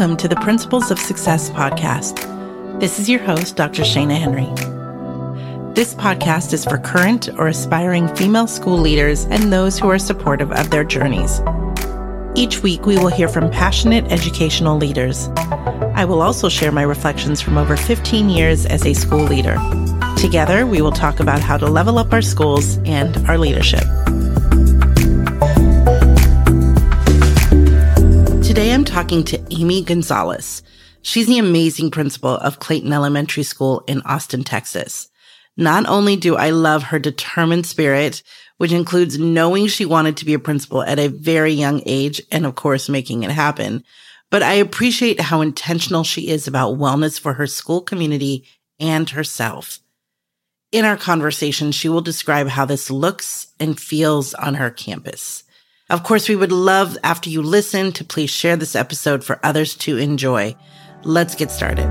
Welcome to the Principles of Success podcast. This is your host, Dr. Shana Henry. This podcast is for current or aspiring female school leaders and those who are supportive of their journeys. Each week, we will hear from passionate educational leaders. I will also share my reflections from over 15 years as a school leader. Together, we will talk about how to level up our schools and our leadership. Today I'm talking to Amy Gonzalez. She's the amazing principal of Clayton Elementary School in Austin, Texas. Not only do I love her determined spirit, which includes knowing she wanted to be a principal at a very young age and of course making it happen, but I appreciate how intentional she is about wellness for her school community and herself. In our conversation, she will describe how this looks and feels on her campus. Of course, we would love after you listen to please share this episode for others to enjoy. Let's get started.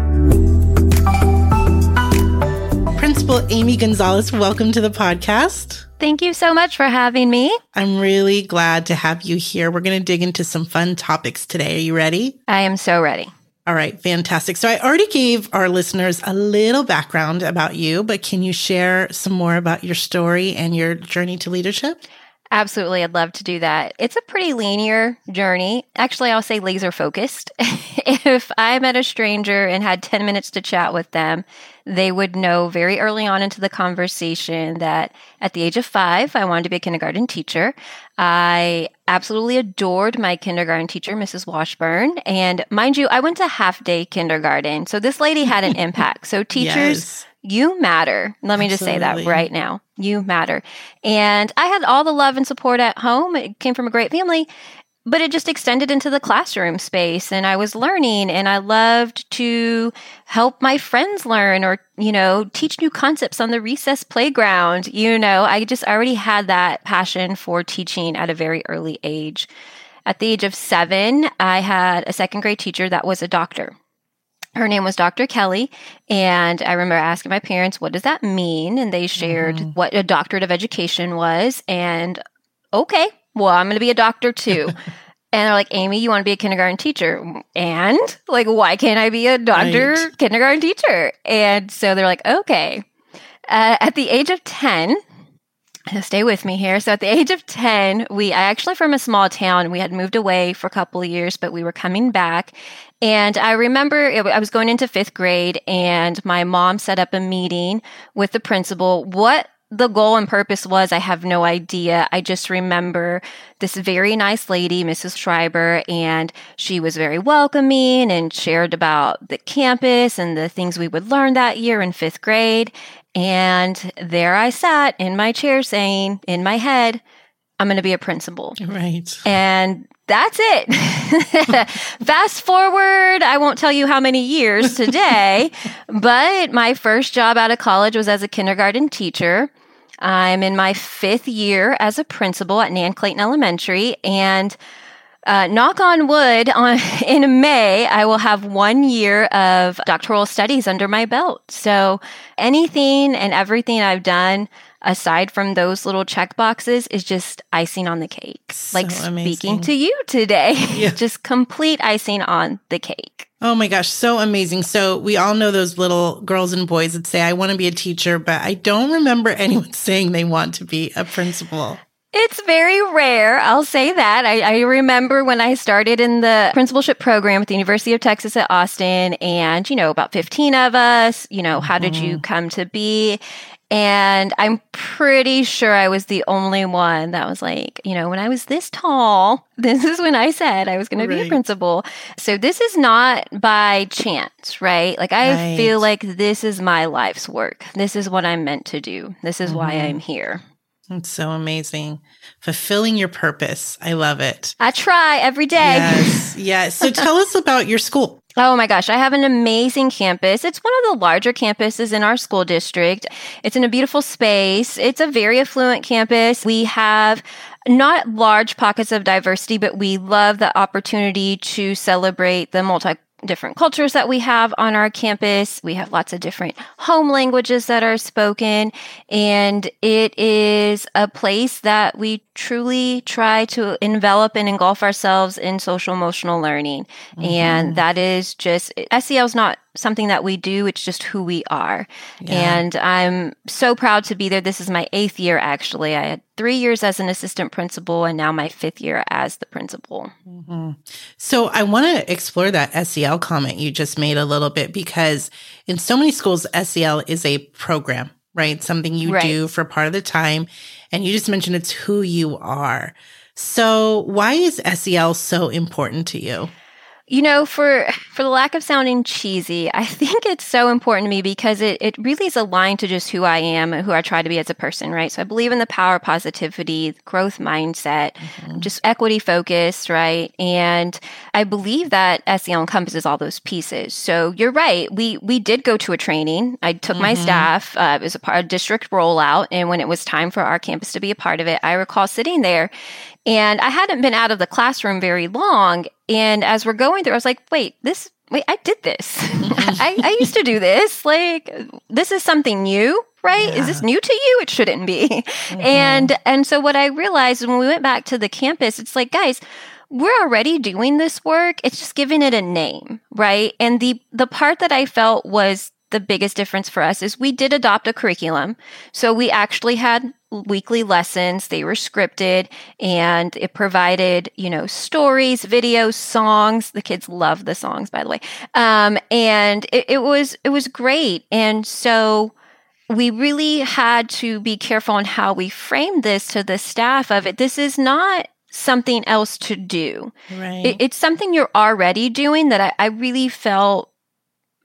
Principal Amy Gonzalez, welcome to the podcast. Thank you so much for having me. I'm really glad to have you here. We're going to dig into some fun topics today. Are you ready? I am so ready. All right, fantastic. So I already gave our listeners a little background about you, but can you share some more about your story and your journey to leadership? Absolutely. I'd love to do that. It's a pretty linear journey. Actually, I'll say laser focused. if I met a stranger and had 10 minutes to chat with them, they would know very early on into the conversation that at the age of five, I wanted to be a kindergarten teacher. I absolutely adored my kindergarten teacher, Mrs. Washburn. And mind you, I went to half day kindergarten. So this lady had an impact. So teachers. yes you matter. Let me Absolutely. just say that right now. You matter. And I had all the love and support at home. It came from a great family, but it just extended into the classroom space and I was learning and I loved to help my friends learn or, you know, teach new concepts on the recess playground. You know, I just already had that passion for teaching at a very early age. At the age of seven, I had a second grade teacher that was a doctor her name was Dr. Kelly. And I remember asking my parents, what does that mean? And they shared mm. what a doctorate of education was. And okay, well, I'm going to be a doctor too. and they're like, Amy, you want to be a kindergarten teacher? And like, why can't I be a doctor, right. kindergarten teacher? And so they're like, okay. Uh, at the age of 10, stay with me here. So at the age of 10, we I actually from a small town. We had moved away for a couple of years, but we were coming back. And I remember it, I was going into fifth grade and my mom set up a meeting with the principal. What the goal and purpose was, I have no idea. I just remember this very nice lady, Mrs. Schreiber, and she was very welcoming and shared about the campus and the things we would learn that year in fifth grade. And there I sat in my chair saying in my head, I'm going to be a principal. Right. And that's it. Fast forward, I won't tell you how many years today, but my first job out of college was as a kindergarten teacher. I'm in my fifth year as a principal at Nan Clayton Elementary. And uh, knock on wood, on, in May, I will have one year of doctoral studies under my belt. So anything and everything I've done aside from those little check boxes is just icing on the cake. So like amazing. speaking to you today, yeah. just complete icing on the cake. Oh my gosh, so amazing. So we all know those little girls and boys that say, I want to be a teacher, but I don't remember anyone saying they want to be a principal. It's very rare. I'll say that. I, I, remember when I started in the principalship program at the University of Texas at Austin, and, you know, about 15 of us, you know, how did you mm-hmm. come to be? And I'm pretty sure I was the only one that was like, you know, when I was this tall, this is when I said I was going right. to be a principal. So this is not by chance, right? Like I right. feel like this is my life's work. This is what I'm meant to do. This is mm-hmm. why I'm here. It's so amazing. Fulfilling your purpose. I love it. I try every day. Yes. Yes. So tell us about your school. Oh my gosh, I have an amazing campus. It's one of the larger campuses in our school district. It's in a beautiful space. It's a very affluent campus. We have not large pockets of diversity, but we love the opportunity to celebrate the multi different cultures that we have on our campus. We have lots of different home languages that are spoken. And it is a place that we truly try to envelop and engulf ourselves in social emotional learning. Mm-hmm. And that is just, SEL is not something that we do, it's just who we are. Yeah. And I'm so proud to be there. This is my eighth year, actually. I had three years as an assistant principal and now my fifth year as the principal. Mm-hmm. So I want to explore that SEL comment you just made a little bit because in so many schools, SEL is a program right? Something you right. do for part of the time. And you just mentioned it's who you are. So why is SEL so important to you? You know, for for the lack of sounding cheesy, I think it's so important to me because it, it really is aligned to just who I am and who I try to be as a person, right? So I believe in the power of positivity, growth mindset, mm-hmm. just equity focused, right? And I believe that SEL encompasses all those pieces. So you're right. We we did go to a training. I took mm-hmm. my staff. Uh, it was a part of district rollout, and when it was time for our campus to be a part of it, I recall sitting there and I hadn't been out of the classroom very long. And as we're going through, I was like, wait, this, wait, I did this. I, I, used to do this. Like, this is something new, right? Yeah. Is this new to you? It shouldn't be. Mm-hmm. And, and so what I realized when we went back to the campus, it's like, guys, we're already doing this work. It's just giving it a name, right? And the, the part that I felt was the biggest difference for us is we did adopt a curriculum. So we actually had weekly lessons. They were scripted and it provided, you know, stories, videos, songs. The kids love the songs, by the way. Um, and it, it was, it was great. And so we really had to be careful on how we framed this to the staff of it. This is not something else to do. Right. It, it's something you're already doing that I, I really felt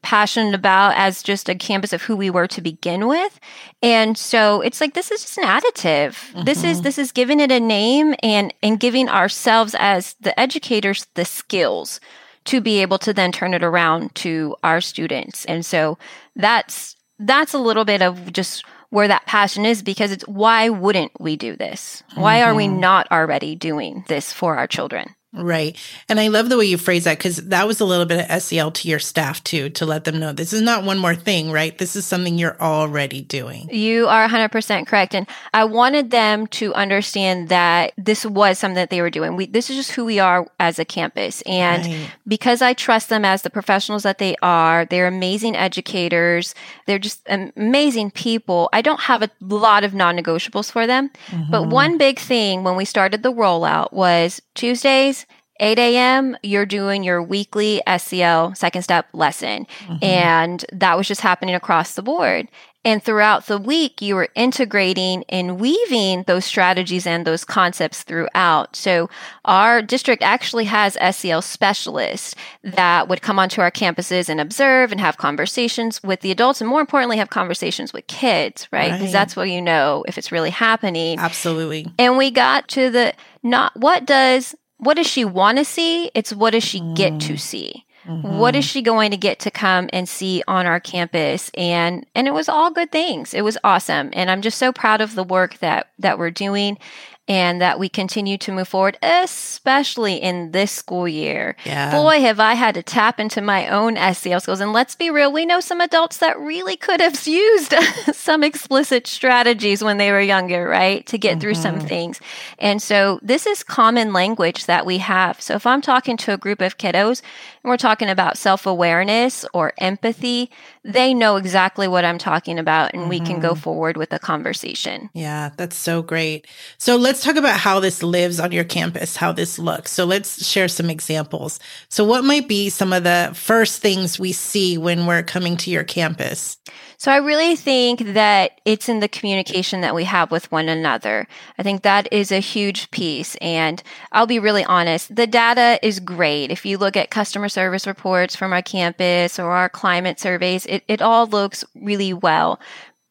passionate about as just a campus of who we were to begin with. And so it's like this is just an additive. Mm-hmm. This is mm-hmm. this is giving it a name and and giving ourselves as the educators the skills to be able to then turn it around to our students. And so that's that's a little bit of just where that passion is because it's why wouldn't we do this? Why mm-hmm. are we mm-hmm. not already doing this for our children? Right. And I love the way you phrase that because that was a little bit of SEL to your staff too, to let them know this is not one more thing, right? This is something you're already doing. You are 100% correct. And I wanted them to understand that this was something that they were doing. We, this is just who we are as a campus. And right. because I trust them as the professionals that they are, they're amazing educators. They're just amazing people. I don't have a lot of non negotiables for them. Mm-hmm. But one big thing when we started the rollout was Tuesdays, 8 a.m., you're doing your weekly SEL second step lesson. Mm-hmm. And that was just happening across the board. And throughout the week, you were integrating and weaving those strategies and those concepts throughout. So our district actually has SEL specialists that would come onto our campuses and observe and have conversations with the adults and more importantly, have conversations with kids, right? Because right. that's what you know if it's really happening. Absolutely. And we got to the not what does what does she want to see? It's what does she get to mm. see? Mm-hmm. What is she going to get to come and see on our campus? And and it was all good things. It was awesome. And I'm just so proud of the work that that we're doing and that we continue to move forward, especially in this school year. Yeah. Boy, have I had to tap into my own SEL skills. And let's be real, we know some adults that really could have used some explicit strategies when they were younger, right? To get mm-hmm. through some mm-hmm. things. And so this is common language that we have. So if I'm talking to a group of kiddos and we're talking about self awareness or empathy, they know exactly what I'm talking about and mm-hmm. we can go mm-hmm. forward with a conversation. Yeah, that's so great. So let's talk about how this lives on your campus, how this looks. So let's share some examples. So, what might be some of the first things we see when we're coming to your campus? So I really think that it's in the communication that we have with one another. I think that is a huge piece. And I'll be really honest, the data is great. If you look at customer service reports from our campus or our climate surveys, it, it all looks really well.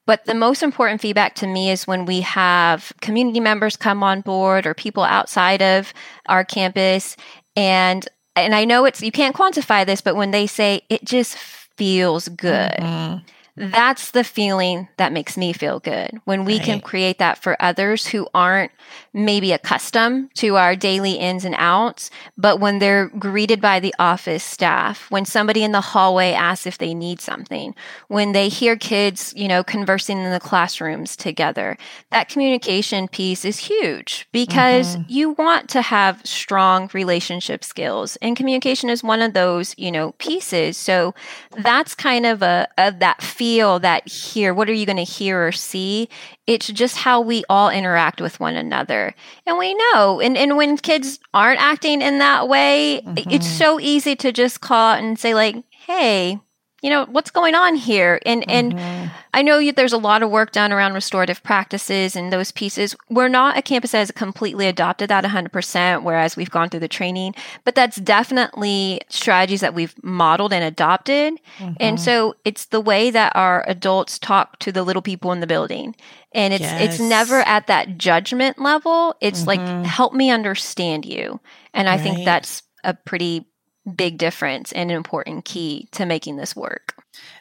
But the most important feedback to me is when we have community members come on board or people outside of our campus and and I know it's you can't quantify this, but when they say it just feels good. Mm-hmm that's the feeling that makes me feel good when we right. can create that for others who aren't maybe accustomed to our daily ins and outs but when they're greeted by the office staff when somebody in the hallway asks if they need something when they hear kids you know conversing in the classrooms together that communication piece is huge because mm-hmm. you want to have strong relationship skills and communication is one of those you know pieces so that's kind of a, a that feel that hear what are you going to hear or see it's just how we all interact with one another and we know and, and when kids aren't acting in that way mm-hmm. it's so easy to just call out and say like hey you know what's going on here and and mm-hmm. i know you, there's a lot of work done around restorative practices and those pieces we're not a campus that has completely adopted that 100% whereas we've gone through the training but that's definitely strategies that we've modeled and adopted mm-hmm. and so it's the way that our adults talk to the little people in the building and it's yes. it's never at that judgment level it's mm-hmm. like help me understand you and i right. think that's a pretty big difference and an important key to making this work.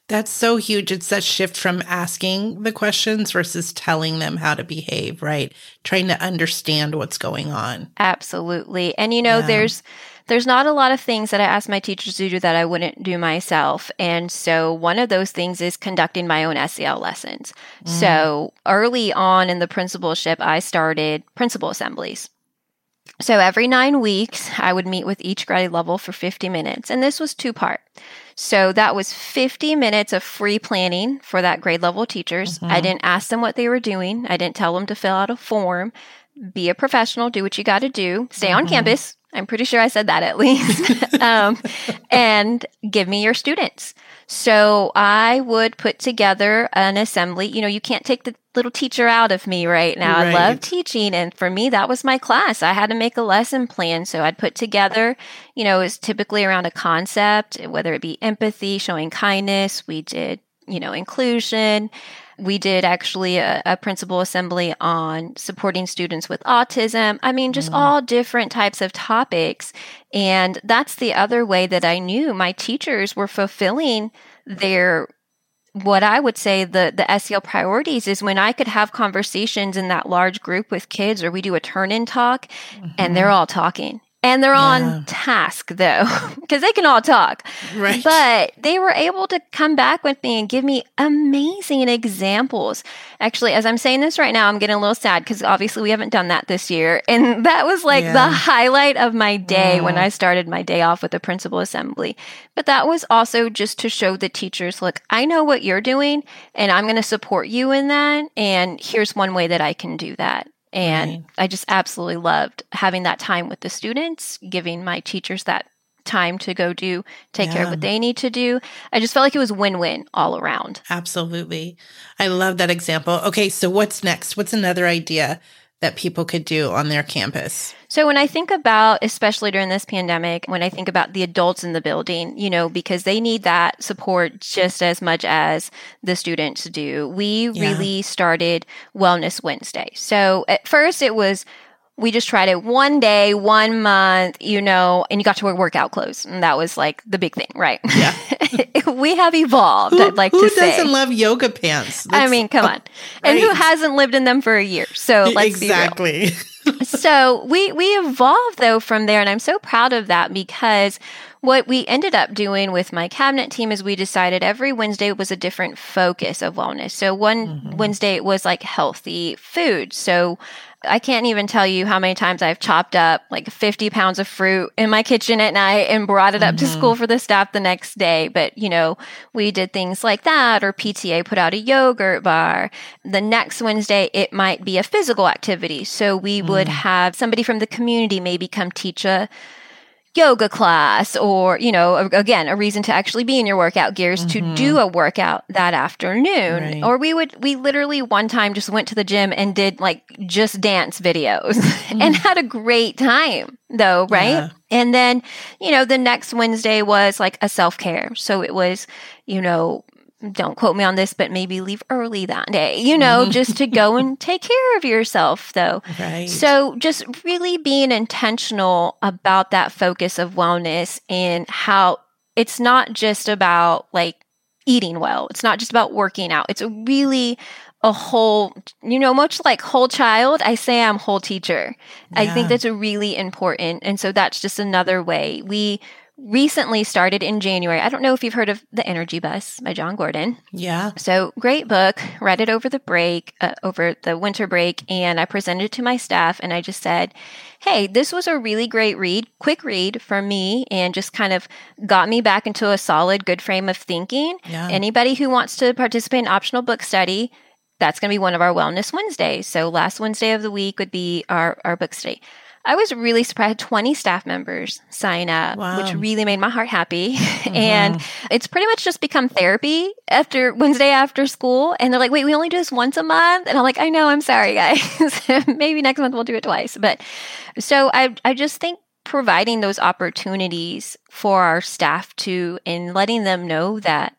That's so huge. It's that shift from asking the questions versus telling them how to behave, right? Trying to understand what's going on. Absolutely. And you know, yeah. there's there's not a lot of things that I ask my teachers to do that I wouldn't do myself. And so one of those things is conducting my own SEL lessons. Mm. So early on in the principalship, I started principal assemblies. So every nine weeks, I would meet with each grade level for 50 minutes. And this was two part. So that was 50 minutes of free planning for that grade level teachers. Mm-hmm. I didn't ask them what they were doing. I didn't tell them to fill out a form. Be a professional, do what you got to do, stay mm-hmm. on campus. I'm pretty sure I said that at least. um, and give me your students. So I would put together an assembly. You know, you can't take the little teacher out of me right now. Right. I love teaching. And for me, that was my class. I had to make a lesson plan. So I'd put together, you know, it's typically around a concept, whether it be empathy, showing kindness. We did, you know, inclusion. We did actually a, a principal assembly on supporting students with autism. I mean, just mm. all different types of topics. And that's the other way that I knew my teachers were fulfilling their what I would say the the SEL priorities is when I could have conversations in that large group with kids or we do a turn in talk mm-hmm. and they're all talking and they're yeah. on task though, because they can all talk. Right. But they were able to come back with me and give me amazing examples. Actually, as I'm saying this right now, I'm getting a little sad because obviously we haven't done that this year. And that was like yeah. the highlight of my day when I started my day off with the principal assembly. But that was also just to show the teachers look, I know what you're doing and I'm going to support you in that. And here's one way that I can do that. And right. I just absolutely loved having that time with the students, giving my teachers that time to go do take yeah. care of what they need to do. I just felt like it was win-win all around. Absolutely. I love that example. Okay, so what's next? What's another idea that people could do on their campus? So, when I think about, especially during this pandemic, when I think about the adults in the building, you know, because they need that support just as much as the students do, we yeah. really started Wellness Wednesday. So, at first, it was we just tried it one day, one month, you know, and you got to wear workout clothes. And that was like the big thing, right? Yeah. we have evolved, who, I'd like to say. Who doesn't love yoga pants? That's, I mean, come on. And who hasn't lived in them for a year? So let's exactly. so we we evolved though from there and I'm so proud of that because what we ended up doing with my cabinet team is we decided every Wednesday was a different focus of wellness. So one mm-hmm. Wednesday it was like healthy food. So I can't even tell you how many times I've chopped up like 50 pounds of fruit in my kitchen at night and brought it up mm-hmm. to school for the staff the next day. But, you know, we did things like that, or PTA put out a yogurt bar. The next Wednesday, it might be a physical activity. So we mm. would have somebody from the community maybe come teach a yoga class or, you know, again, a reason to actually be in your workout gears mm-hmm. to do a workout that afternoon. Right. Or we would, we literally one time just went to the gym and did like just dance videos mm. and had a great time though, right? Yeah. And then, you know, the next Wednesday was like a self care. So it was, you know, don't quote me on this, but maybe leave early that day, you know, mm-hmm. just to go and take care of yourself, though. Right. So, just really being intentional about that focus of wellness and how it's not just about like eating well. It's not just about working out. It's a really a whole, you know, much like whole child, I say I'm whole teacher. Yeah. I think that's a really important. And so that's just another way. We recently started in January. I don't know if you've heard of The Energy Bus by Jon Gordon. Yeah. So great book. Read it over the break, uh, over the winter break, and I presented it to my staff and I just said, hey, this was a really great read, quick read for me, and just kind of got me back into a solid, good frame of thinking. Yeah. Anybody who wants to participate in optional book study, that's going to be one of our Wellness Wednesdays. So last Wednesday of the week would be our, our book study. I was really surprised. I had 20 staff members sign up, wow. which really made my heart happy. Mm-hmm. and it's pretty much just become therapy after Wednesday after school. And they're like, wait, we only do this once a month. And I'm like, I know, I'm sorry, guys. Maybe next month we'll do it twice. But so I, I just think providing those opportunities for our staff to and letting them know that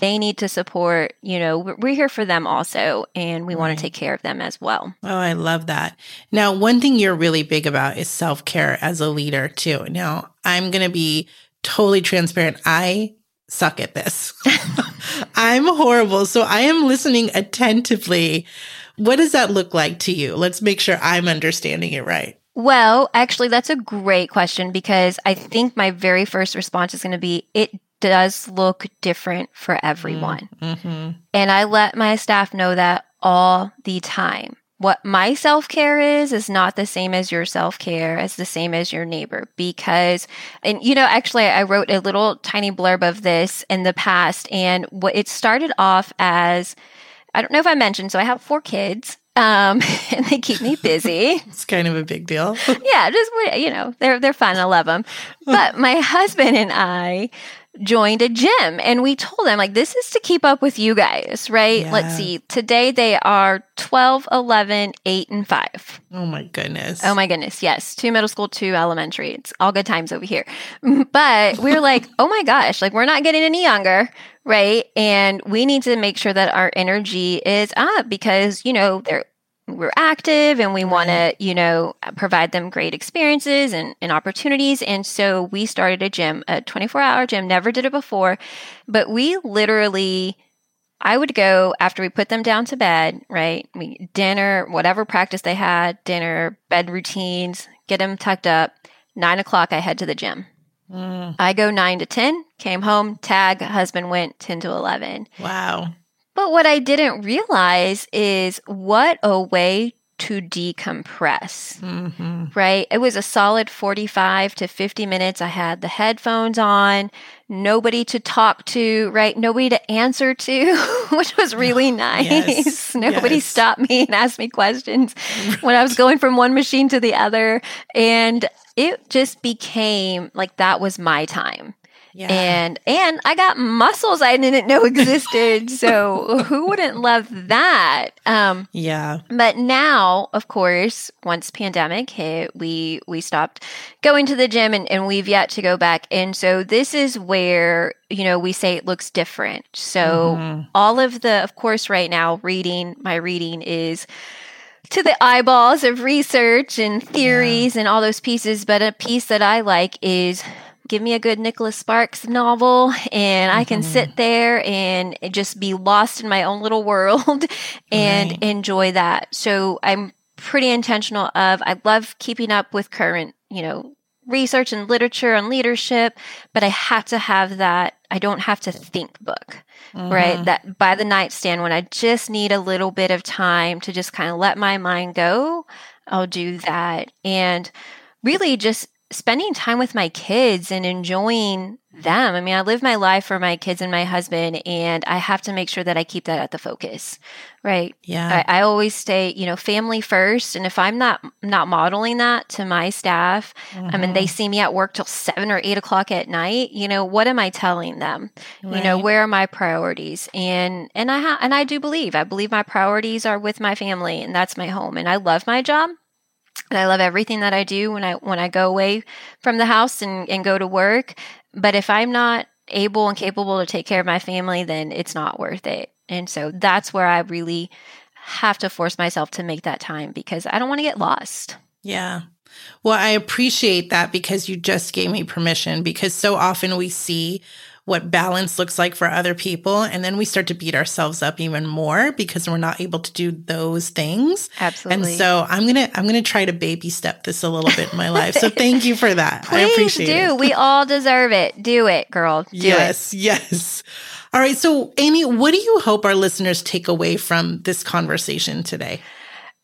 they need to support, you know, we're here for them also, and we right. want to take care of them as well. Oh, I love that. Now, one thing you're really big about is self care as a leader, too. Now, I'm going to be totally transparent. I suck at this. I'm horrible. So I am listening attentively. What does that look like to you? Let's make sure I'm understanding it right. Well, actually, that's a great question because I think my very first response is going to be it does look different for everyone. Mm-hmm. And I let my staff know that all the time. What my self care is, is not the same as your self care, as the same as your neighbor. Because, and you know, actually, I wrote a little tiny blurb of this in the past, and what it started off as I don't know if I mentioned, so I have four kids. Um, and they keep me busy. it's kind of a big deal. yeah, just you know, they're they're fun. I love them. But my husband and I joined a gym. And we told them like this is to keep up with you guys right? Yeah. let's see. Today they are 12 11 8 and 5 oh my goodness. Oh my goodness. Yes. Two middle school two elementary. It's all good times over here. But we are like oh my gosh like we're not getting any younger right? And we need to make sure that our energy is up because you know they're we're active and we want to, you know, provide them great experiences and, and opportunities. And so we started a gym, a 24 hour gym, never did it before, but we literally, I would go after we put them down to bed, right? We dinner, whatever practice they had, dinner, bed routines, get them tucked up. Nine o'clock, I head to the gym. Mm. I go nine to 10, came home, tag, husband went 10 to 11. Wow. But what I didn't realize is what a way to decompress, mm-hmm. right? It was a solid 45 to 50 minutes. I had the headphones on, nobody to talk to, right? Nobody to answer to, which was really nice. Yes. nobody yes. stopped me and asked me questions when I was going from one machine to the other. And it just became like that was my time. Yeah. And and I got muscles I didn't know existed. so who wouldn't love that? Um, yeah. But now, of course, once pandemic hit, we we stopped going to the gym and, and we've yet to go back. And so this is where, you know, we say it looks different. So mm-hmm. all of the of course right now reading, my reading is to the eyeballs of research and theories yeah. and all those pieces. But a piece that I like is give me a good Nicholas Sparks novel and I can mm-hmm. sit there and just be lost in my own little world and right. enjoy that. So I'm pretty intentional of I love keeping up with current, you know, research and literature and leadership, but I have to have that I don't have to think book. Mm-hmm. Right? That by the nightstand when I just need a little bit of time to just kind of let my mind go, I'll do that. And really just spending time with my kids and enjoying them. I mean, I live my life for my kids and my husband, and I have to make sure that I keep that at the focus, right? Yeah. I, I always stay, you know, family first, and if I'm not not modeling that to my staff, mm-hmm. I mean, they mm-hmm. see me at work till seven or eight o'clock at night. You know, what am I telling them? Right. You know, where are my priorities? And and I ha- and I do believe I believe my priorities are with my family, and that's my home, and I love my job and I love everything that I do when I when I go away from the house and, and go to work. But if I'm not able and capable to take care of my family, then it's not worth it. And so that's where I really have to force myself to make that time because I don't want to get lost. Yeah. Well, I appreciate that because you just gave me permission because so often we see what balance looks like for other people. And then we start to beat ourselves up even more because we're not able to do those things. Absolutely. And so I'm gonna I'm gonna try to baby step this a little bit in my life. So thank you for that. Please I appreciate do. it. We all deserve it. Do it, girl. Do yes, yes. All right. So Amy, what do you hope our listeners take away from this conversation today?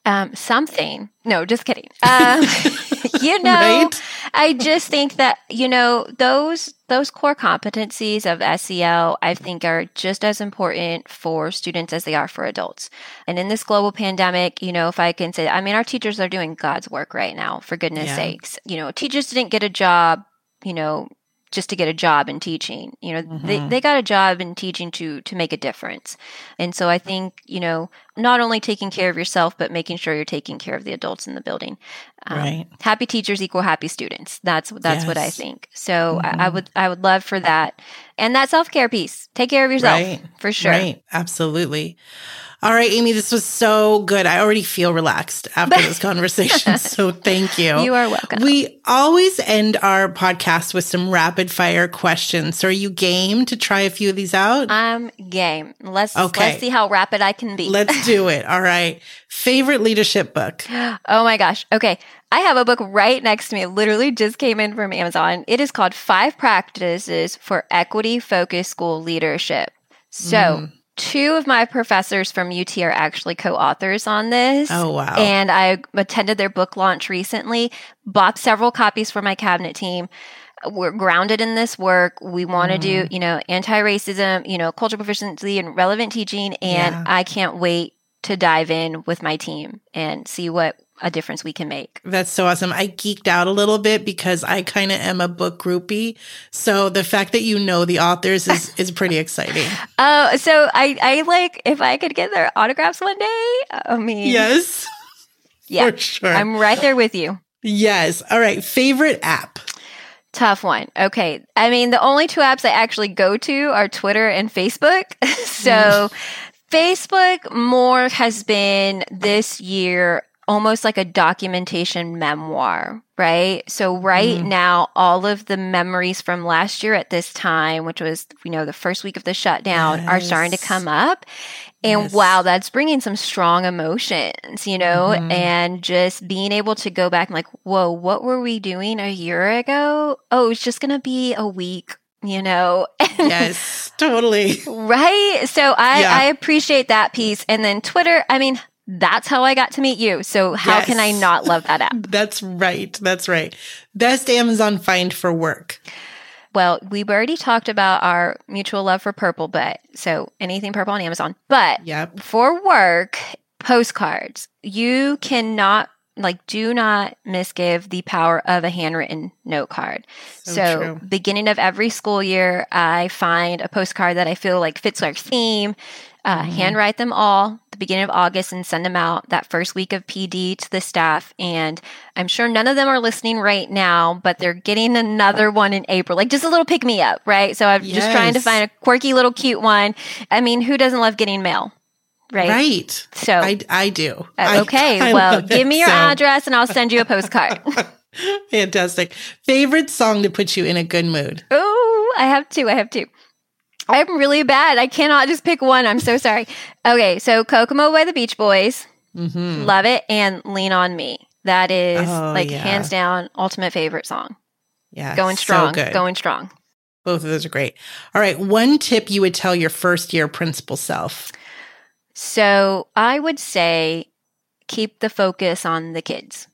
Um, something. No, just kidding. Um, you know, Right? I just think that you know those those core competencies of SEL, I think, are just as important for students as they are for adults. And in this global pandemic, you know, if I can say, I mean, our teachers are doing God's work right now. For goodness Yeah. sakes, you know, teachers didn't get a job, you know, just to get a job in teaching. You know, they, Mhm. they got a job in teaching to to make a difference. And so I think, you know, not only taking care of yourself, but making sure you're taking care of the adults in the building. Um, Right. Happy teachers equal happy students. That's that's what I think. So I, I Mhm. would I would love for that, and that self care piece. Take care of yourself Right. for sure. Right. Absolutely. All right, Amy, this was so good. I already feel relaxed after this conversation. So thank you. You are welcome. We always end our podcast with some rapid fire questions. So are you game to try a few of these out? I'm game. Let's Okay. let's see how rapid I can be. Let's do it. All right. Favorite leadership book? Oh my gosh. Okay. I have a book right next to me. It literally just came in from Amazon. It is called Five Practices for Equity Focused School Leadership. So, Mm. Two of my professors from UT are actually co authors on this. Oh, wow. And I attended their book launch recently, bought several copies for my cabinet team. We're grounded in this work. We want to Mm. do, you know, anti racism, you know, cultural proficiency and relevant teaching. And Yeah. I can't wait to dive in with my team and see what a difference we can make. That's so awesome. I geeked out a little bit because I kind of am a book groupie. So the fact that you know the authors is, is pretty exciting. Oh, so I, I like if I could get their autographs one day. I mean, Yes. yeah, For sure. I'm right there with you. yes. All right. Favorite app? Tough one. Okay. I mean, the only two apps I actually go to are Twitter and Facebook. so, mm. Facebook more has been this year almost like a documentation memoir, right? So, right Mhm. now, all of the memories from last year at this time, which was, you know, the first week of the shutdown, are starting to come up. And Yes. wow, that's bringing some strong emotions, you know, Mhm. and just being able to go back and like, whoa, what were we doing a year ago? Oh, it's just going to be a week, you know? Yes, totally. right. So I, Yeah. I appreciate that piece. And then Twitter, I mean, that's how I got to meet you. So how can I not love that app? That's right. That's right. Best Amazon find for work. Well, we've already talked about our mutual love for purple, but so anything purple on Amazon. But Yep. for work, postcards. You cannot like do not misgive the power of a handwritten note card. So So, beginning of every school year, I find a postcard that I feel like fits our theme. Uh, Mhm. Handwrite them all the beginning of August and send them out that first week of PD to the staff. And I'm sure none of them are listening right now, but they're getting another one in April, like just a little pick me up, right? So I'm just trying to find a quirky little cute one. I mean, who doesn't love getting mail? Right. Right. So, I, I do. uh, I- okay. I well, give it. me your So, address and I'll send you a postcard. Fantastic. Favorite song to put you in a good mood? oh, I have two. I have two. I'm really bad. I cannot just pick one. I'm so sorry. Okay. So, Kokomo by the Beach Boys. Mm-hmm. Love it. And Lean on Me. That is Oh, like yeah. hands down ultimate favorite song. Yeah. Going so strong. good. going strong. Both of those are great. All right. One tip you would tell your first year principal self. So, I would say keep the focus on the kids.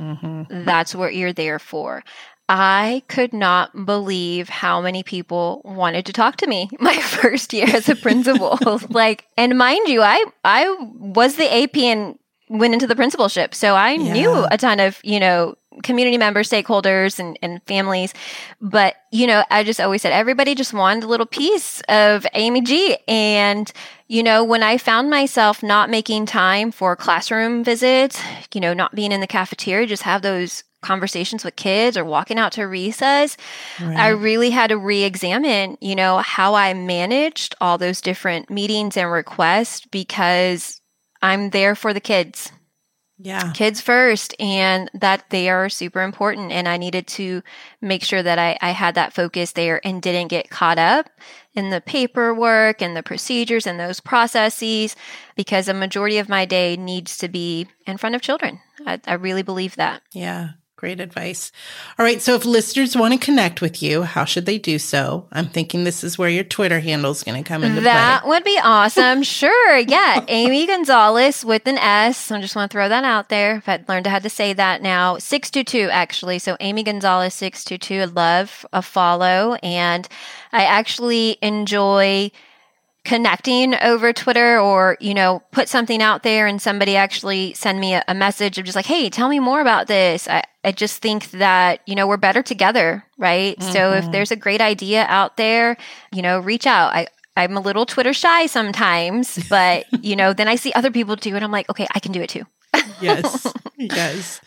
Mm-hmm. That's what you're there for. I could not believe how many people wanted to talk to me my first year as a principal. like, and mind you, I I was the AP and went into the principalship, so I knew a ton of you know community members, stakeholders, and and families. But you know, I just always said everybody just wanted a little piece of Amy G. And you know, when I found myself not making time for classroom visits, you know, not being in the cafeteria, just have those conversations with kids or walking out to recess, I really had to re examine, you know, how I managed all those different meetings and requests because I'm there for the kids. Yeah. Kids first, and that they are super important. And I needed to make sure that I, I had that focus there and didn't get caught up in the paperwork and the procedures and those processes because a majority of my day needs to be in front of children. I, I really believe that. Yeah. Great advice. All right. So if listeners want to connect with you, how should they do so? I'm thinking this is where your Twitter handle is going to come into that play. That would be awesome. sure. Yeah. Amy Gonzalez with an S. I just want to throw that out there. I've learned how to say that now. 622, actually. So Amy Gonzalez 622. I love a follow. And I actually enjoy connecting over Twitter or, you know, put something out there and somebody actually send me a, a, message of just like, hey, tell me more about this. I, I just think that, you know, we're better together, right? Mm-hmm. So if mm-hmm. there's a great idea out there, you know, reach out. I, I'm a little Twitter shy sometimes, but, you know, then I see other people do it. I'm like, okay, I can do it too. yes. Yes.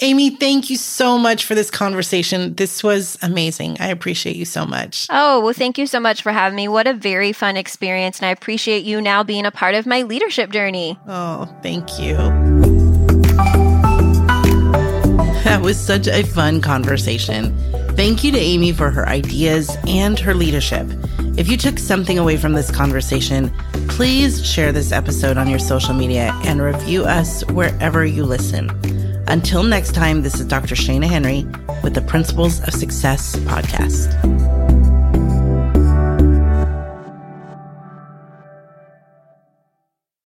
Amy, thank you so much for this conversation. This was amazing. I appreciate you so much. Oh, well, thank you so much for having me. What a very fun experience. And I appreciate you now being a part of my leadership journey. Oh, thank you. That was such a fun conversation. Thank you to Amy for her ideas and her leadership. If you took something away from this conversation, please share this episode on your social media and review us wherever you listen. Until next time, this is Dr. Shana Henry with the Principles of Success podcast.